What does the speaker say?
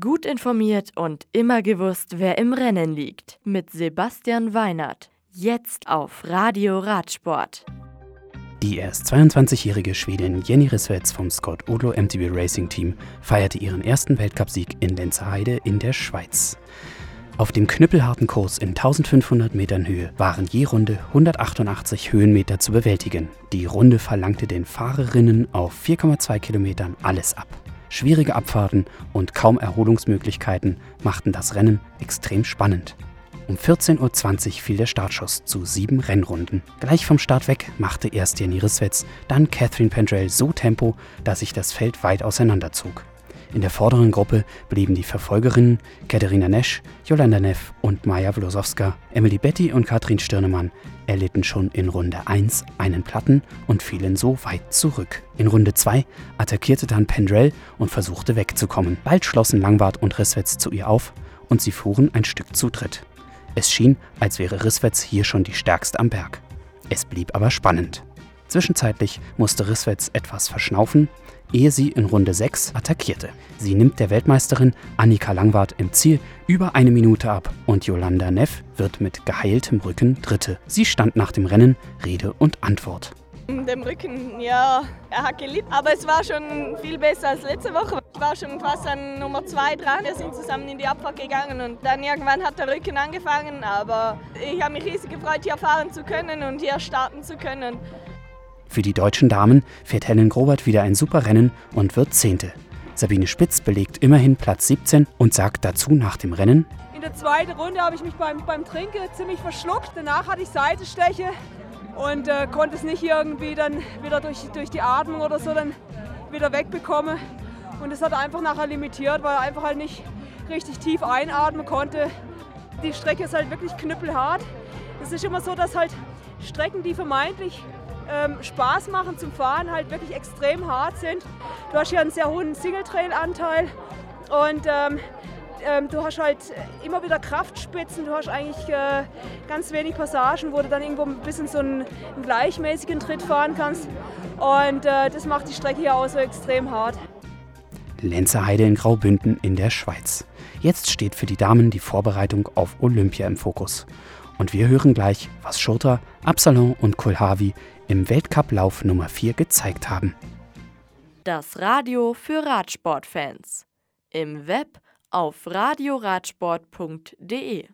Gut informiert und immer gewusst, wer im Rennen liegt. Mit Sebastian Weinert. Jetzt auf Radio Radsport. Die erst 22-jährige Schwedin Jenny Risswetz vom Scott Odlo MTB Racing Team feierte ihren ersten Weltcupsieg in Lenzerheide in der Schweiz. Auf dem knüppelharten Kurs in 1500 Metern Höhe waren je Runde 188 Höhenmeter zu bewältigen. Die Runde verlangte den Fahrerinnen auf 4,2 Kilometern alles ab. Schwierige Abfahrten und kaum Erholungsmöglichkeiten machten das Rennen extrem spannend. Um 14.20 Uhr fiel der Startschuss zu sieben Rennrunden. Gleich vom Start weg machte erst Jenny Risswetz, dann Catherine Pendrell so Tempo, dass sich das Feld weit auseinanderzog. In der vorderen Gruppe blieben die Verfolgerinnen Katharina Nesch, Jolanda Neff und Maja Vlosowska. Emily Betty und Katrin Stirnemann erlitten schon in Runde 1 einen Platten und fielen so weit zurück. In Runde 2 attackierte dann Pendrell und versuchte wegzukommen. Bald schlossen Langwart und Risswetz zu ihr auf und sie fuhren ein Stück zu dritt. Es schien, als wäre Risswetz hier schon die stärkste am Berg. Es blieb aber spannend. Zwischenzeitlich musste Risswetz etwas verschnaufen, ehe sie in Runde 6 attackierte. Sie nimmt der Weltmeisterin Annika Langwart im Ziel über eine Minute ab und Yolanda Neff wird mit geheiltem Rücken Dritte. Sie stand nach dem Rennen Rede und Antwort. Dem Rücken, ja, er hat gelitten, aber es war schon viel besser als letzte Woche. Ich war schon fast an Nummer 2 dran. Wir sind zusammen in die Abfahrt gegangen und dann irgendwann hat der Rücken angefangen, aber ich habe mich riesig gefreut, hier fahren zu können und hier starten zu können. Für die deutschen Damen fährt Helen Grobert wieder ein super Rennen und wird Zehnte. Sabine Spitz belegt immerhin Platz 17 und sagt dazu nach dem Rennen: In der zweiten Runde habe ich mich beim, beim Trinken ziemlich verschluckt. Danach hatte ich Seitensteche und äh, konnte es nicht irgendwie dann wieder durch, durch die Atmung oder so dann wieder wegbekommen. Und es hat einfach nachher limitiert, weil er einfach halt nicht richtig tief einatmen konnte. Die Strecke ist halt wirklich knüppelhart. Es ist immer so, dass halt Strecken, die vermeintlich ähm, Spaß machen zum Fahren, halt wirklich extrem hart sind. Du hast hier einen sehr hohen Single-Trail-Anteil und ähm, ähm, du hast halt immer wieder Kraftspitzen, du hast eigentlich äh, ganz wenig Passagen, wo du dann irgendwo ein bisschen so einen, einen gleichmäßigen Tritt fahren kannst. Und äh, das macht die Strecke hier auch so extrem hart. Lenzerheide in Graubünden in der Schweiz. Jetzt steht für die Damen die Vorbereitung auf Olympia im Fokus. Und wir hören gleich, was Schurter, Absalon und Kulhavi im Weltcup-Lauf Nummer 4 gezeigt haben. Das Radio für Radsportfans. Im Web auf radioradsport.de